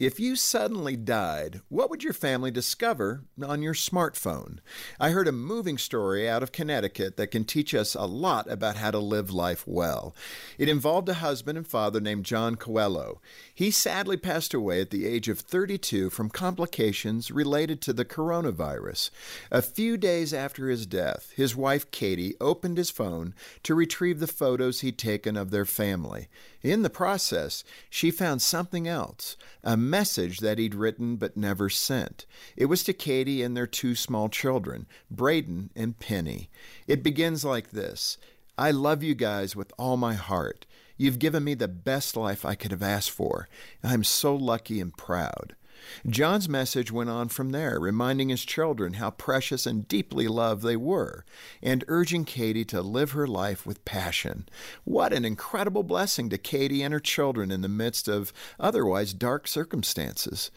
If you suddenly died, what would your family discover on your smartphone? I heard a moving story out of Connecticut that can teach us a lot about how to live life well. It involved a husband and father named John Coelho. He sadly passed away at the age of 32 from complications related to the coronavirus. A few days after his death, his wife Katie opened his phone to retrieve the photos he'd taken of their family. In the process, she found something else a message that he'd written but never sent. It was to Katie and their two small children, Braden and Penny. It begins like this I love you guys with all my heart. You've given me the best life I could have asked for. I'm so lucky and proud. John's message went on from there, reminding his children how precious and deeply loved they were, and urging Katie to live her life with passion. What an incredible blessing to Katie and her children in the midst of otherwise dark circumstances.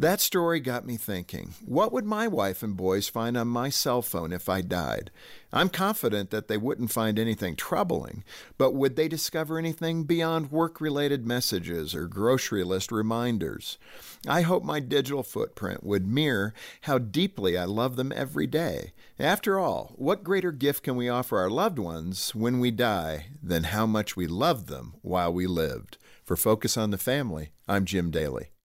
That story got me thinking what would my wife and boys find on my cell phone if I died? I'm confident that they wouldn't find anything troubling, but would they discover anything beyond work related messages or grocery list reminders? I hope my digital footprint would mirror how deeply I love them every day. After all, what greater gift can we offer our loved ones when we die than how much we loved them while we lived? For Focus on the Family, I'm Jim Daly.